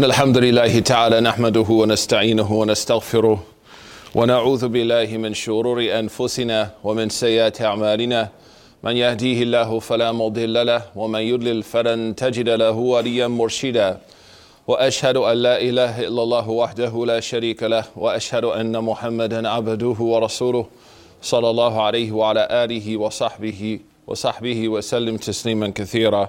إن الحمد لله تعالى نحمده ونستعينه ونستغفره ونعوذ بالله من شرور أنفسنا ومن سيئات أعمالنا. من يهديه الله فلا مضل له ومن يضلل فلن تجد له وليا مرشدا. وأشهد أن لا إله إلا الله وحده لا شريك له وأشهد أن محمدا عبده ورسوله صلى الله عليه وعلى آله وصحبه وصحبه وسلم تسليما كثيرا.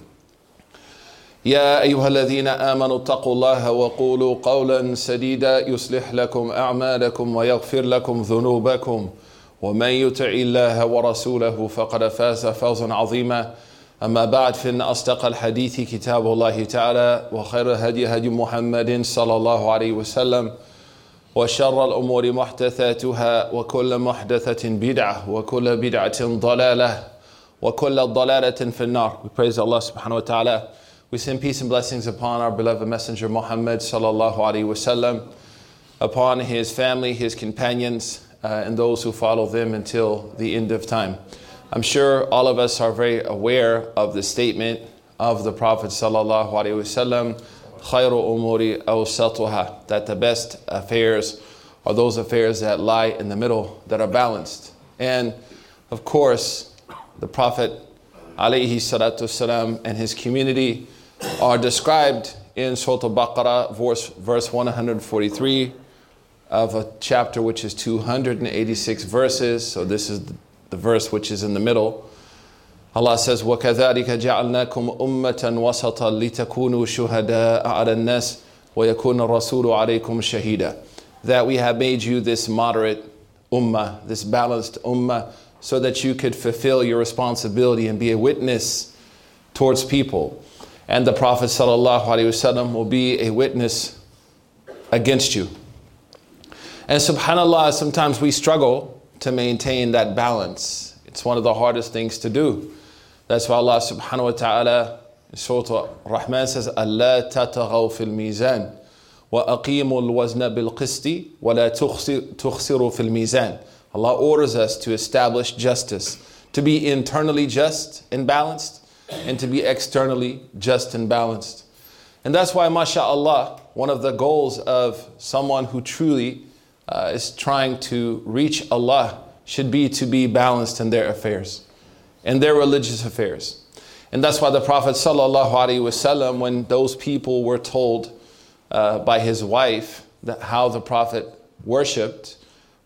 يا أيها الذين آمنوا اتقوا الله وقولوا قولا سديدا يصلح لكم أعمالكم ويغفر لكم ذنوبكم. ومن يطع الله ورسوله فقد فاز فوزا عظيما. أما بعد فإن أصدق الحديث كتاب الله تعالى وخير الهدي هدي محمد صلى الله عليه وسلم وشر الأمور محدثاتها وكل محدثة بدعة وكل بدعة ضلالة وكل ضلالة في النار. We praise Allah subhanahu wa ta'ala. We send peace and blessings upon our beloved messenger Muhammad sallallahu alaihi wasallam upon his family, his companions, uh, and those who follow them until the end of time. I'm sure all of us are very aware of the statement of the Prophet sallallahu alaihi wasallam, "Khayru umuri awsatuha," that the best affairs are those affairs that lie in the middle, that are balanced. And of course, the Prophet alayhi salatu wasalam and his community are described in Surah Al-Baqarah, verse, verse 143 of a chapter which is 286 verses. So this is the verse which is in the middle. Allah says, وَكَذَلِكَ جَعَلْنَاكُمْ أُمَّةً وَسَطًا لِتَكُونُوا شُهَدَاءَ عَلَى النَّاسِ وَيَكُونَ الرَّسُولُ عَلَيْكُمْ شَهِيدًا That we have made you this moderate ummah, this balanced ummah, so that you could fulfill your responsibility and be a witness towards people. And the Prophet ﷺ will be a witness against you. And subhanAllah, sometimes we struggle to maintain that balance. It's one of the hardest things to do. That's why Allah subhanahu wa ta'ala in Surah Rahman says, Allah tataghaw fil mizan wa aqimul wazna bil qisti wa la tukhsiru fil mizan. Allah orders us to establish justice, to be internally just and balanced, and to be externally just and balanced. And that's why, mashallah, one of the goals of someone who truly uh, is trying to reach Allah should be to be balanced in their affairs, in their religious affairs. And that's why the Prophet wasallam, when those people were told uh, by his wife that how the Prophet worshipped,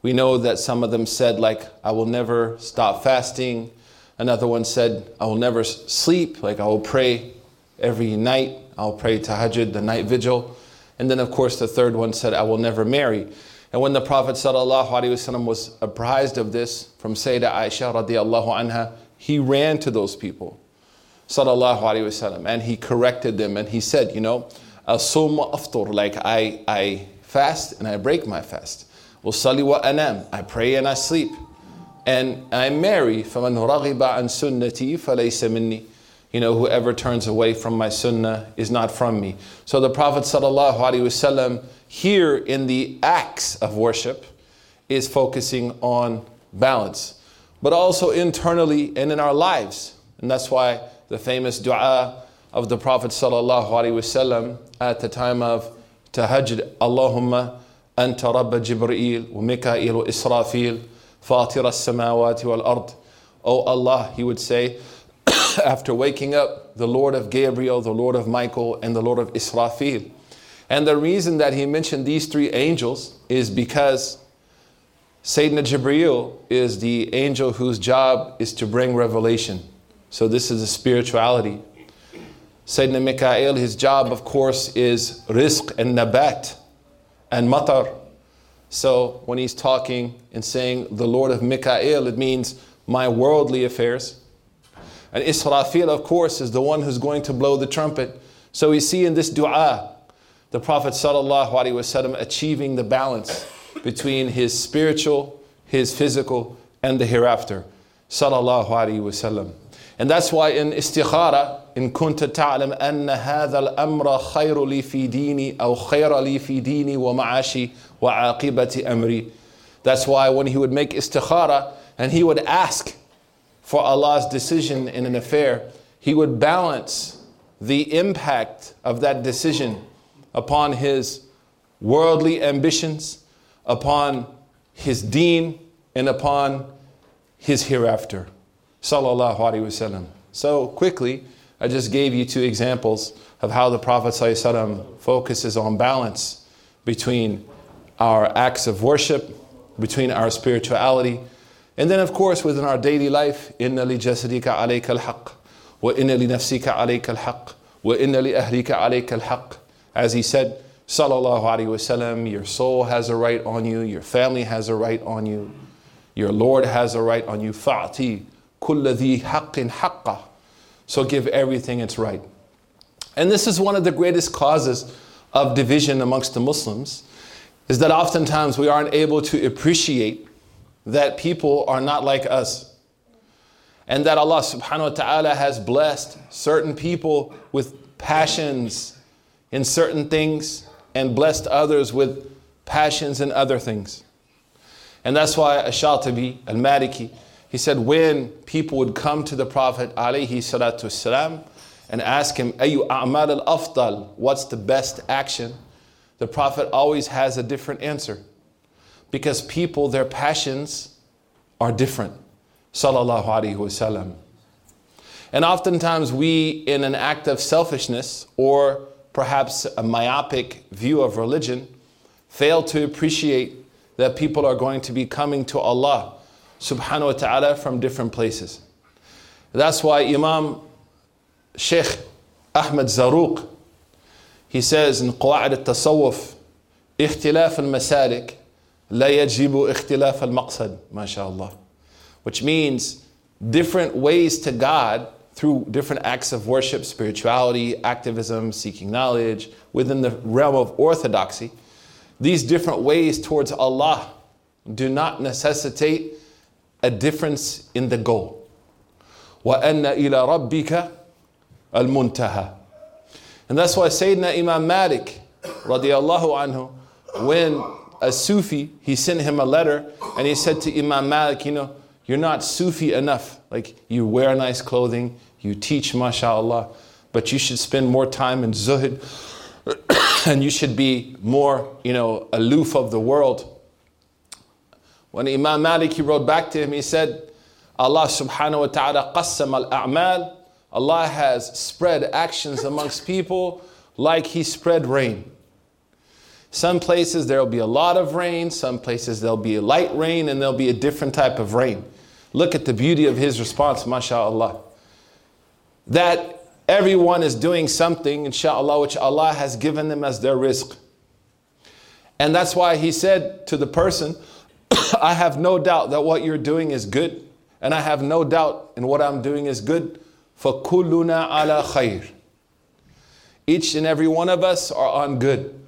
we know that some of them said like, I will never stop fasting. Another one said, I will never sleep, like I will pray every night. I'll pray tahajjud, the night vigil. And then of course the third one said, I will never marry. And when the Prophet ﷺ was apprised of this from Sayyidah Aisha anha, he ran to those people ﷺ, and he corrected them and he said, you know, asum aftur, like I, I fast and I break my fast. Usali wa anam, I pray and I sleep. And I marry, فَمَنْ رَغِبَ عَنْ سُنَّتِي فَلَيْسَ مِنِّي you know, whoever turns away from my sunnah is not from me. So the Prophet ﷺ here in the acts of worship is focusing on balance, but also internally and in our lives. And that's why the famous dua of the Prophet ﷺ at the time of tahajjud, Allahumma anta rabba Jibreel wa Mika'il wa Israfil, fatira as-samawati wal-ard. Oh Allah, he would say, after waking up, the Lord of Gabriel, the Lord of Michael, and the Lord of Israfil. And the reason that he mentioned these three angels is because Sayyidina Jibreel is the angel whose job is to bring revelation. So this is a spirituality. Sayyidina Mikael, his job, of course, is rizq and nabat and matar. So when he's talking and saying the Lord of Mikael, it means my worldly affairs. And Israfil, of course, is the one who's going to blow the trumpet. So we see in this dua, the Prophet ﷺ achieving the balance between his spiritual, his physical, and the hereafter. Sallallahu Alaihi Wasallam. And that's why in istikhara, kunta ta'lam anna hadha al-amra khayru li fi dini aw khayra li fi dini wa ma'ashi wa amri. That's why when he would make istikhara and he would ask for Allah's decision in an affair, he would balance the impact of that decision upon his worldly ambitions, upon his deen, and upon his hereafter. Sallallahu Alaihi Wasallam. So quickly, I just gave you two examples of how the Prophet ﷺ focuses on balance between our acts of worship, between our spirituality, and then of course within our daily life, إِنَّ لِجَسَدِكَ عَلَيْكَ الْحَقِّ وَإِنَّ لِنَفْسِكَ عَلَيْكَ الْحَقِّ وَإِنَّ لِأَهْلِكَ عَلَيْكَ الْحَقِّ As he said, Sallallahu Alaihi Wasallam, your soul has a right on you, your family has a right on you, your Lord has a right on you. فَأْتِي كُلَّ ذِي حَقٍّ حَقَّهُ so give everything its right. And this is one of the greatest causes of division amongst the Muslims, is that oftentimes we aren't able to appreciate that people are not like us. And that Allah subhanahu wa ta'ala has blessed certain people with passions in certain things and blessed others with passions in other things. And that's why Ash-Shatibi, Al-Maliki, he said when people would come to the Prophet salam and ask him, Ayu a'mal al-afdal, what's the best action? The Prophet always has a different answer. Because people, their passions are different. Sallallahu alayhi wasallam. And oftentimes we, in an act of selfishness or perhaps a myopic view of religion, fail to appreciate that people are going to be coming to Allah subhanahu wa ta'ala from different places. That's why Imam Sheikh Ahmed Zaruq, he says in قواعد التصوف اختلاف المسالك لا يجب اختلاف المقصد ما شاء الله which means different ways to God through different acts of worship, spirituality, activism, seeking knowledge within the realm of orthodoxy these different ways towards Allah do not necessitate a difference in the goal. وَأَنَّ إِلَى رَبِّكَ الْمُنْتَهَى And that's why Sayyidina Imam Malik radiallahu anhu, when a Sufi, he sent him a letter and he said to Imam Malik, you know, you're not Sufi enough. Like you wear nice clothing, you teach, mashallah, but you should spend more time in zuhud and you should be more, you know, aloof of the world. when Imam Malik he wrote back to him, he said, Allah subhanahu wa ta'ala qassam al-a'mal. Allah has spread actions amongst people like He spread rain. Some places there will be a lot of rain, some places there'll be a light rain, and there'll be a different type of rain. Look at the beauty of his response, mashallah. That Everyone is doing something, inshallah, which Allah has given them as their rizq. And that's why he said to the person, I have no doubt that what you're doing is good. And I have no doubt in what I'm doing is good. Kulluna ala khair. Each and every one of us are on good.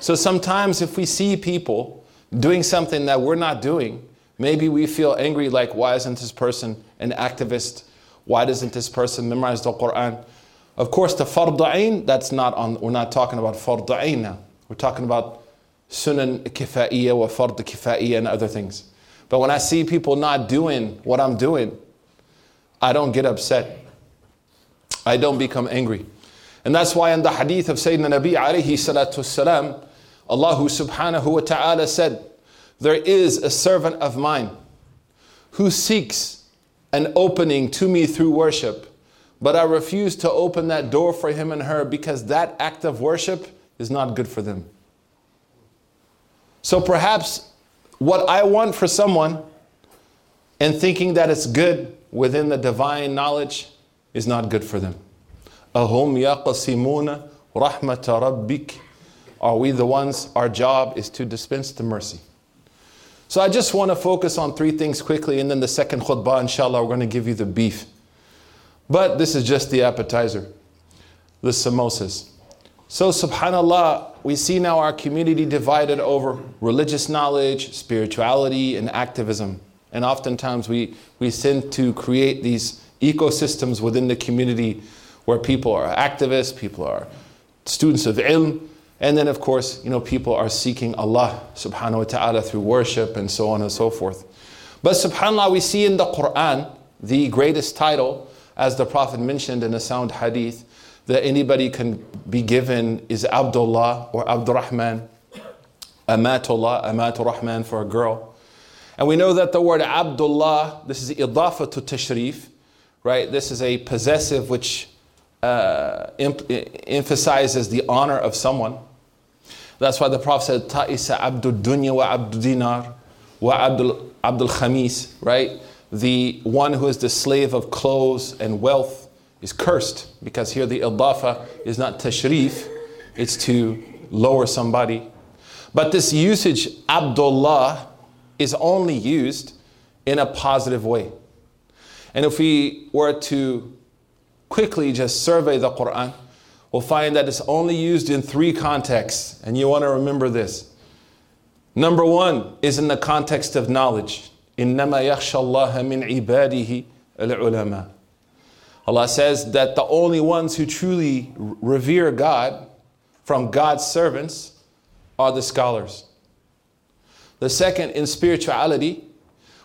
So sometimes if we see people doing something that we're not doing, maybe we feel angry like, why isn't this person an activist? Why doesn't this person memorize the Quran? Of course, the farda'in, that's not on, we're not talking about farda'in now. We're talking about sunan kifa'iyya wa fard kifa'iyya and other things. But when I see people not doing what I'm doing, I don't get upset. I don't become angry. And that's why in the hadith of Sayyidina Nabi alayhi salatu salam, Allah subhanahu wa ta'ala said, There is a servant of mine who seeks an opening to me through worship. But I refuse to open that door for him and her because that act of worship is not good for them. So perhaps what I want for someone and thinking that it's good within the divine knowledge is not good for them. Ahum yaqasimuna rahmata rabbik. Are we the ones, our job is to dispense the mercy. So I just want to focus on three things quickly, and then the second khutbah, inshallah, we're going to give you the beef. But this is just the appetizer, the samosas. So, subhanAllah, we see now our community divided over religious knowledge, spirituality, and activism. And oftentimes we, we tend to create these ecosystems within the community where people are activists, people are students of ilm, and then of course, you know, people are seeking Allah subhanahu wa ta'ala through worship and so on and so forth. But subhanAllah, we see in the Quran the greatest title, as the Prophet mentioned in a sound hadith, that anybody can be given is Abdullah or Abdurrahman, Amatullah, Amatur Rahman for a girl. And we know that the word Abdullah, this is idafa to tashrif, right? This is a possessive which uh, emphasizes the honor of someone. That's why the Prophet said, Ta'isa Abdul Dunya wa Abdul Dinar wa Abdul, Abdul Khamis, right? The one who is the slave of clothes and wealth is cursed because here the idafa is not tashrif, it's to lower somebody. But this usage, Abdullah, is only used in a positive way. And if we were to quickly just survey the Quran, we'll find that it's only used in three contexts, and you want to remember this. Number one is in the context of knowledge. إنما يخشى الله من عباده العلماء. Allah says that the only ones who truly revere God from God's servants are the scholars. The second, in spirituality,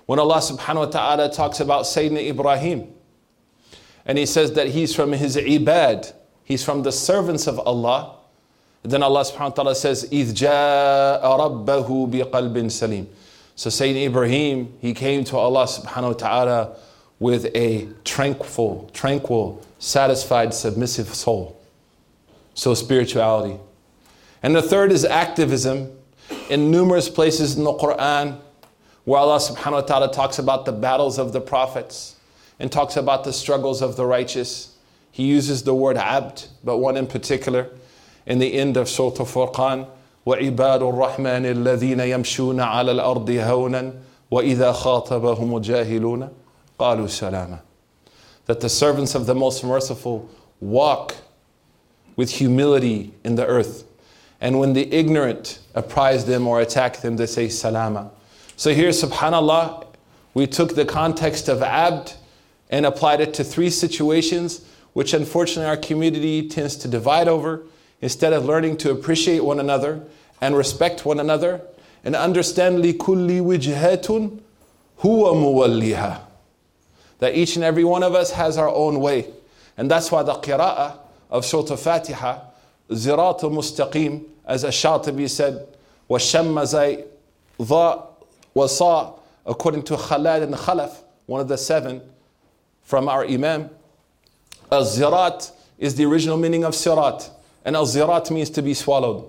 when Allah subhanahu wa ta'ala talks about Sayyidina Ibrahim, and He says that he's from His ibad, he's from the servants of Allah. then Allah subhanahu wa ta'ala says, إِذْ جَاءَ رَبَّهُ بِقَلْبٍ سَلِيمٍ So Sayyidina Ibrahim, he came to Allah subhanahu wa ta'ala with a tranquil, tranquil, satisfied, submissive soul. So spirituality. And the third is activism. In numerous places in the Quran, where Allah subhanahu wa ta'ala talks about the battles of the prophets and talks about the struggles of the righteous, he uses the word abd, but one in particular in the end of Surah Furqan. وعباد الرحمن الذين يمشون على الأرض هونا وإذا خاطبهم الجاهلون قالوا سلاما that the servants of the most merciful walk with humility in the earth and when the ignorant apprise them or attack them they say salama so here subhanallah we took the context of abd and applied it to three situations which unfortunately our community tends to divide over instead of learning to appreciate one another and respect one another and understand likulli wijhatun huwa muwalliha that each and every one of us has our own way. And that's why the qira'ah of Surah Al-Fatiha, Zirat al-Mustaqim, as Ash-Shatibi said, وَالشَّمَّ wa وَصَا, according to Khalad and Khalaf, one of the seven from our Imam. Al-Zirat is the original meaning of Sirat. And Al-Zirat means to be swallowed.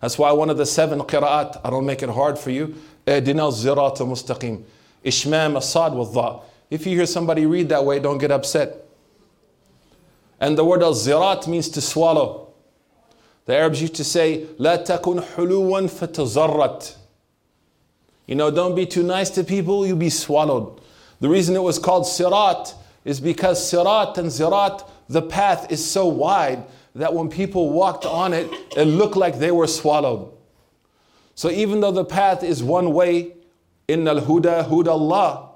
That's why one of the seven qira'at, I don't make it hard for you, اهدنا الزراط المستقيم إشمام الصاد والضاء if you hear somebody read that way, don't get upset. And the word al zirat means to swallow. The Arabs used to say, "Let takun huluwan fatazarrat. You know, don't be too nice to people, you'll be swallowed. The reason it was called sirat is because sirat and zirat, the path is so wide that when people walked on it, it looked like they were swallowed. So even though the path is one way, in al huda huda Allah,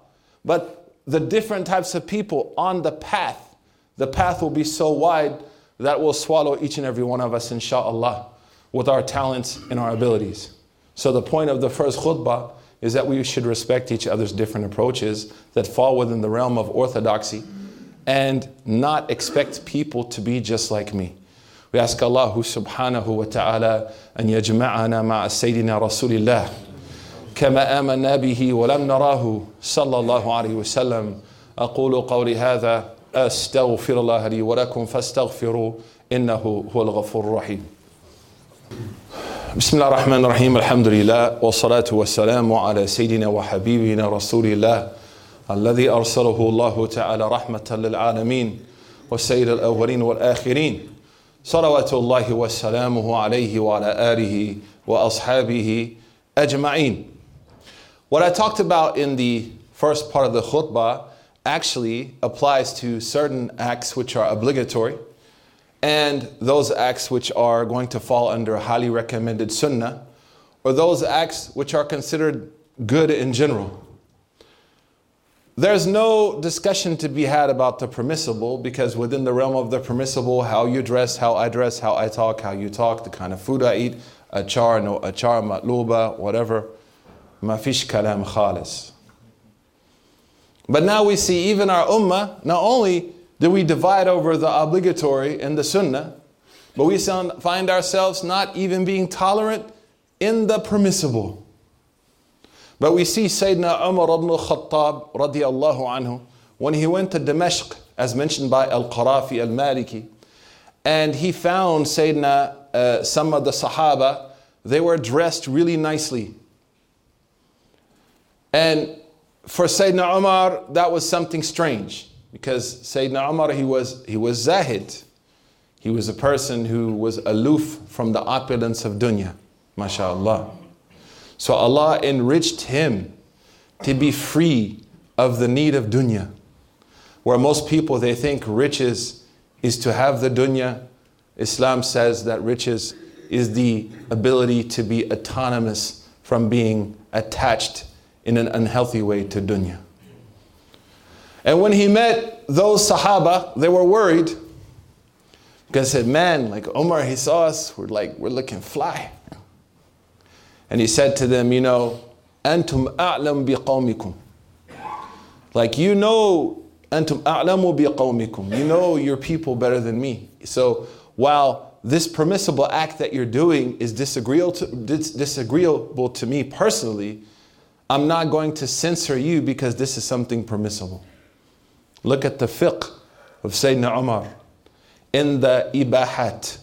but the different types of people on the path, the path will be so wide that will swallow each and every one of us, inshallah, with our talents and our abilities. So, the point of the first khutbah is that we should respect each other's different approaches that fall within the realm of orthodoxy and not expect people to be just like me. We ask Allah who subhanahu wa ta'ala an yajma'ana ma'a Sayyidina Rasulillah. كما آمنا به ولم نراه صلى الله عليه وسلم. أقول قولي هذا أستغفر الله لي ولكم فاستغفروا إنه هو الغفور الرحيم. بسم الله الرحمن الرحيم. الحمد لله والصلاة والسلام على سيدنا وحبيبنا رسول الله الذي أرسله الله تعالى رحمة للعالمين وسيد الأولين والآخرين. صلوات الله وسلامه عليه وعلى آله وأصحابه أجمعين. What I talked about in the first part of the khutbah actually applies to certain acts which are obligatory and those acts which are going to fall under highly recommended sunnah, or those acts which are considered good in general. There's no discussion to be had about the permissible because within the realm of the permissible, how you dress, how I dress, how I talk, how you talk, the kind of food I eat, achar, no achar, matluba, whatever, But now we see even our ummah, not only do we divide over the obligatory and the sunnah, but we find ourselves not even being tolerant in the permissible. But we see Sayyidina Umar ibn al-Khattab radiallahu anhu, when he went to Damascus, as mentioned by Al-Qarafi al-Maliki, and he found Sayyidina, uh, some of the Sahaba, they were dressed really nicely. And for Sayyidina Umar, that was something strange because Sayyidina Umar, he was, he was Zahid. He was a person who was aloof from the opulence of dunya, mashallah. So Allah enriched him to be free of the need of dunya. Where most people they think riches is to have the dunya, Islam says that riches is the ability to be autonomous from being attached in an unhealthy way to dunya. And when he met those Sahaba, they were worried because said, Man, like Omar, he saw us, we're like, we're looking fly. And he said to them, You know, Antum a'lam biqawmikum. Like, you know, Antum a'lamu biqawmikum. You know your people better than me. So while this permissible act that you're doing is disagreeable to, disagreeable to me personally, I'm not going to censor you because this is something permissible. Look at the fiqh of Sayyidina Umar in the ibahat,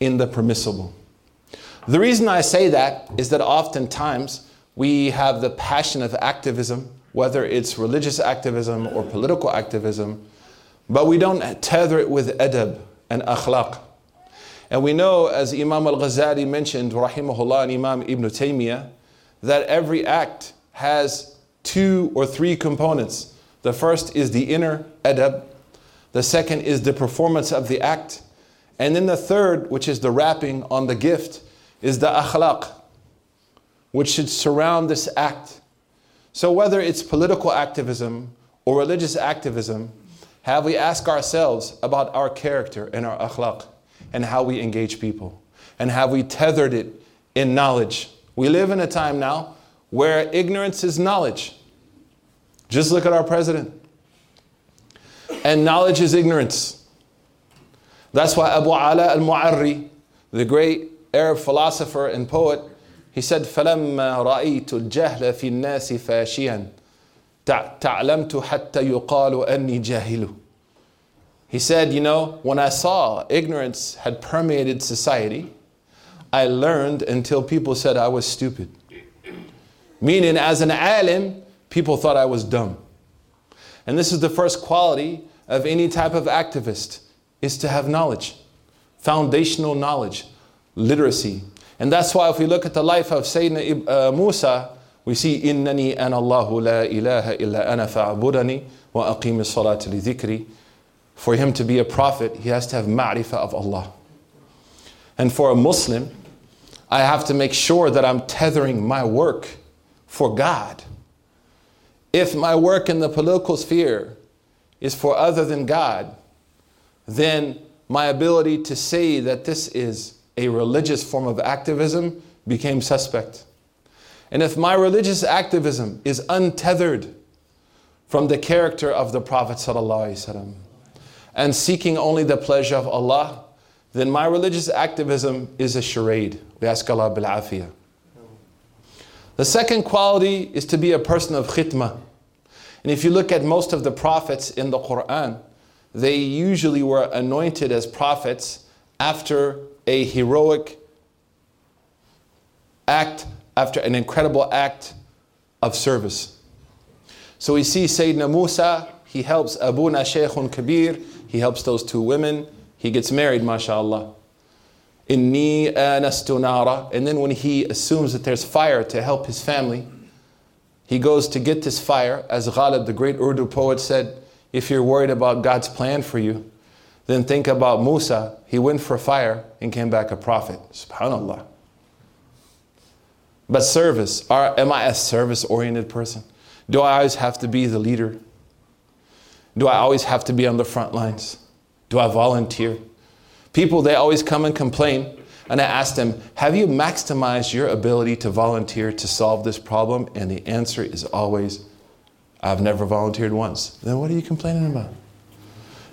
in the permissible. The reason I say that is that oftentimes we have the passion of activism, whether it's religious activism or political activism, but we don't tether it with adab and akhlaq. And we know, as Imam al Ghazali mentioned, rahimahullah, and Imam Ibn Taymiyyah, that every act has two or three components. The first is the inner adab, the second is the performance of the act, and then the third, which is the wrapping on the gift, is the akhlaq, which should surround this act. So, whether it's political activism or religious activism, have we asked ourselves about our character and our akhlaq and how we engage people? And have we tethered it in knowledge? We live in a time now where ignorance is knowledge. Just look at our president. And knowledge is ignorance. That's why Abu Ala al Ma'arri, the great Arab philosopher and poet, he said, رَأَيْتُ الْجَهْلَ فِي النَّاسِ تَعْلَمْتُ حَتَّى يُقَالُ أَنِّي جَاهِلُ He said, you know, when I saw ignorance had permeated society, I learned until people said I was stupid. Meaning, as an alim, people thought I was dumb. And this is the first quality of any type of activist, is to have knowledge, foundational knowledge literacy. And that's why if we look at the life of Sayyidina uh, Musa, we see إنني أنا الله لا إله إلا أنا فاعبدني وأقيم الصلاة لذكري. For him to be a prophet, he has to have ma'rifah of Allah. And for a Muslim, I have to make sure that I'm tethering my work for God. If my work in the political sphere is for other than God, then my ability to say that this is a religious form of activism became suspect. And if my religious activism is untethered from the character of the Prophet and seeking only the pleasure of Allah, then my religious activism is a charade. We ask Allah bil afiyah. The second quality is to be a person of khidmah. And if you look at most of the prophets in the Quran, they usually were anointed as prophets after a heroic act after an incredible act of service. So we see Sayyidina Musa, he helps Abuna Shaykhun Kabir, he helps those two women, he gets married, mashallah. Inni anastu. And then when he assumes that there's fire to help his family, he goes to get this fire. As Ghalib, the great Urdu poet, said, if you're worried about God's plan for you, Then think about Musa. He went for fire and came back a prophet. Subhanallah. But service, are, am I a service oriented person? Do I always have to be the leader? Do I always have to be on the front lines? Do I volunteer? People, they always come and complain. And I ask them, Have you maximized your ability to volunteer to solve this problem? And the answer is always, I've never volunteered once. Then what are you complaining about?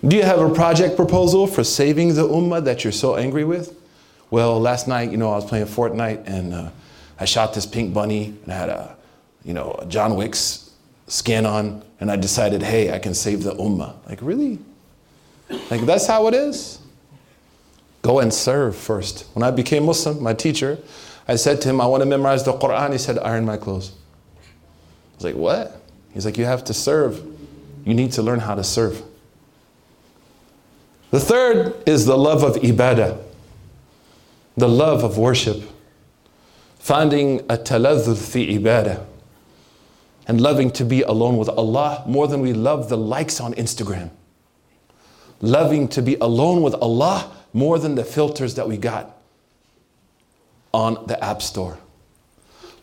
Do you have a project proposal for saving the ummah that you're so angry with? Well, last night, you know, I was playing Fortnite and uh, I shot this pink bunny and I had a, you know, a John Wick's skin on and I decided, hey, I can save the ummah. Like, really? Like, that's how it is? Go and serve first. When I became Muslim, my teacher, I said to him, I want to memorize the Quran. He said, iron my clothes. I was like, what? He's like, you have to serve. You need to learn how to serve. The third is the love of ibadah, the love of worship. Finding a taladhud fi ibadah and loving to be alone with Allah more than we love the likes on Instagram. Loving to be alone with Allah more than the filters that we got on the App Store.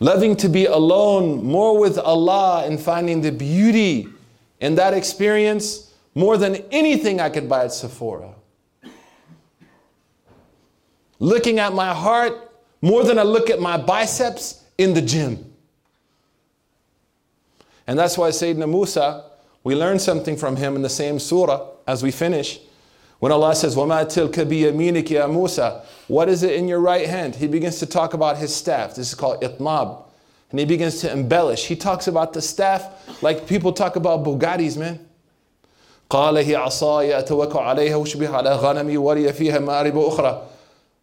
Loving to be alone more with Allah and finding the beauty in that experience more than anything I could buy at Sephora. Looking at my heart more than I look at my biceps in the gym. And that's why Sayyidina Musa, we learn something from him in the same surah as we finish. When Allah says, وَمَا تِلْكَ بِيَمِينِكَ يَا Musa, what is it in your right hand? He begins to talk about his staff. This is called itmab. And he begins to embellish. He talks about the staff like people talk about Bugattis, man. قال هي عصاي أتوكل عليها وشبه على غنمي ولي فيها مآرب أخرى.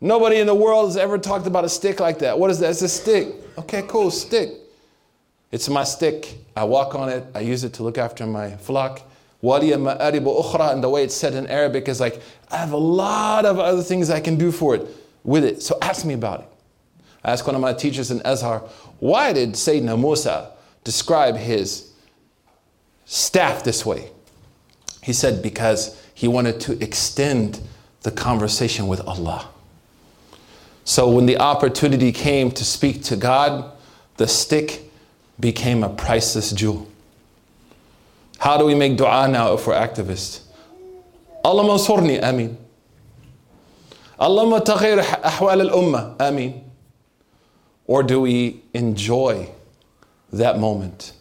Nobody in the world has ever talked about a stick like that. What is that? It's a stick. Okay, cool, stick. It's my stick. I walk on it. I use it to look after my flock. Waliya and the way it's said in Arabic is like, I have a lot of other things I can do for it, with it. So ask me about it. I asked one of my teachers in Azhar, why did Sayyidina Musa describe his staff this way? He said, because he wanted to extend the conversation with Allah. So when the opportunity came to speak to God, the stick became a priceless jewel. How do we make dua now if we're activists? Allahumma surni, ameen. Allahumma taghir ahwal al ummah, ameen. Or do we enjoy that moment?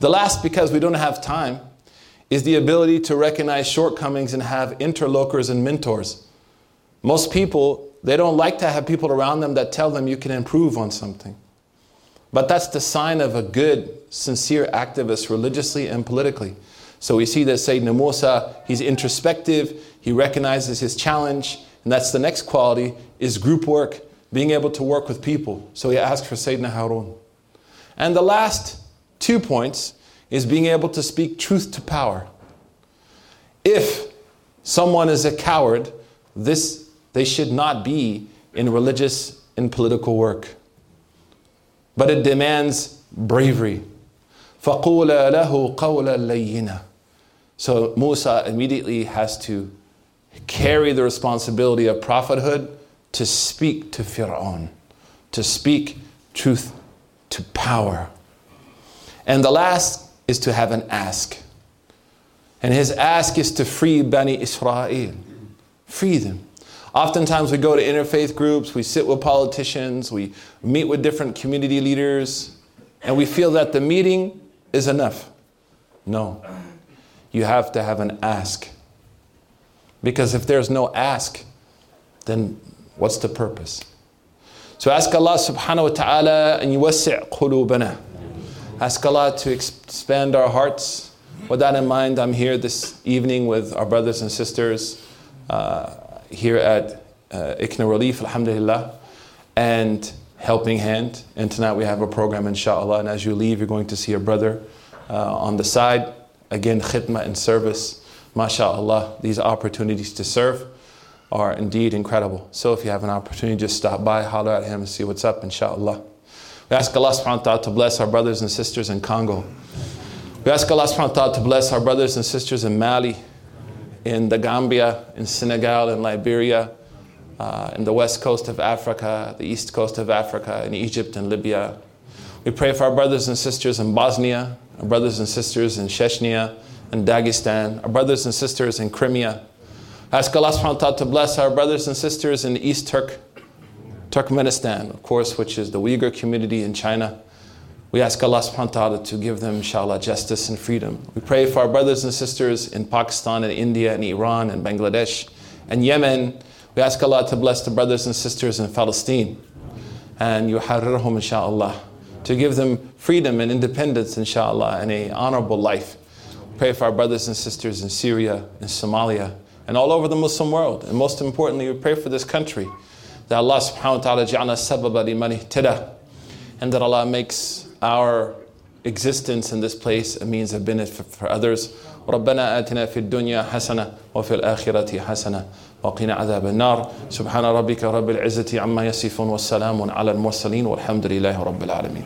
The last, because we don't have time, is the ability to recognize shortcomings and have interlocutors and mentors. Most people, they don't like to have people around them that tell them you can improve on something. But that's the sign of a good, sincere activist religiously and politically. So we see that Sayyidina Musa, he's introspective, he recognizes his challenge, and that's the next quality is group work, being able to work with people. So he asks for Sayyidina Harun. And the last two points is being able to speak truth to power. If someone is a coward, this they should not be in religious and political work but it demands bravery. فَقُولَ لَهُ قَوْلًا لَيِّنًا So Musa immediately has to carry the responsibility of prophethood to speak to Fir'aun, to speak truth to power. And the last is to have an ask. And his ask is to free Bani Israel. Free them. Oftentimes, we go to interfaith groups, we sit with politicians, we meet with different community leaders, and we feel that the meeting is enough. No. You have to have an ask. Because if there's no ask, then what's the purpose? So ask Allah subhanahu wa ta'ala and yuwassi' qulubana. Ask Allah to expand our hearts. With that in mind, I'm here this evening with our brothers and sisters. Uh, here at uh, ICNA Relief, alhamdulillah, and Helping Hand. And tonight we have a program, inshallah. And as you leave, you're going to see a brother uh, on the side. Again, khidmah and service. MashaAllah, these opportunities to serve are indeed incredible. So if you have an opportunity, just stop by, holler at him, and see what's up, inshallah. We ask Allah subhanahu wa ta'ala to bless our brothers and sisters in Congo. We ask Allah subhanahu wa ta'ala to bless our brothers and sisters in Mali, in the Gambia, in Senegal, in Liberia, uh, in the west coast of Africa, the east coast of Africa, in Egypt and Libya. We pray for our brothers and sisters in Bosnia, our brothers and sisters in Chechnya and Dagestan, our brothers and sisters in Crimea. Ask Allah subhanahu wa to bless our brothers and sisters in East Turk, Turkestan, of course, which is the Uyghur community in China. We ask Allah subhanahu wa ta'ala to give them, inshallah, justice and freedom. We pray for our brothers and sisters in Pakistan and India and Iran and Bangladesh and Yemen. We ask Allah to bless the brothers and sisters in Palestine and yuharrirhum, inshallah, to give them freedom and independence, inshallah, and a honorable life. Pray for our brothers and sisters in Syria, in Somalia, and all over the Muslim world. And most importantly, we pray for this country that Allah subhanahu wa ta'ala ja'ala sababa liman and that Allah makes our existence in this place a means of benefit for others. ربنا آتنا في الدنيا حسنة وفي الآخرة حسنة وقنا عذاب النار سبحان ربك رب العزة عما يصفون والسلام على المرسلين والحمد لله رب العالمين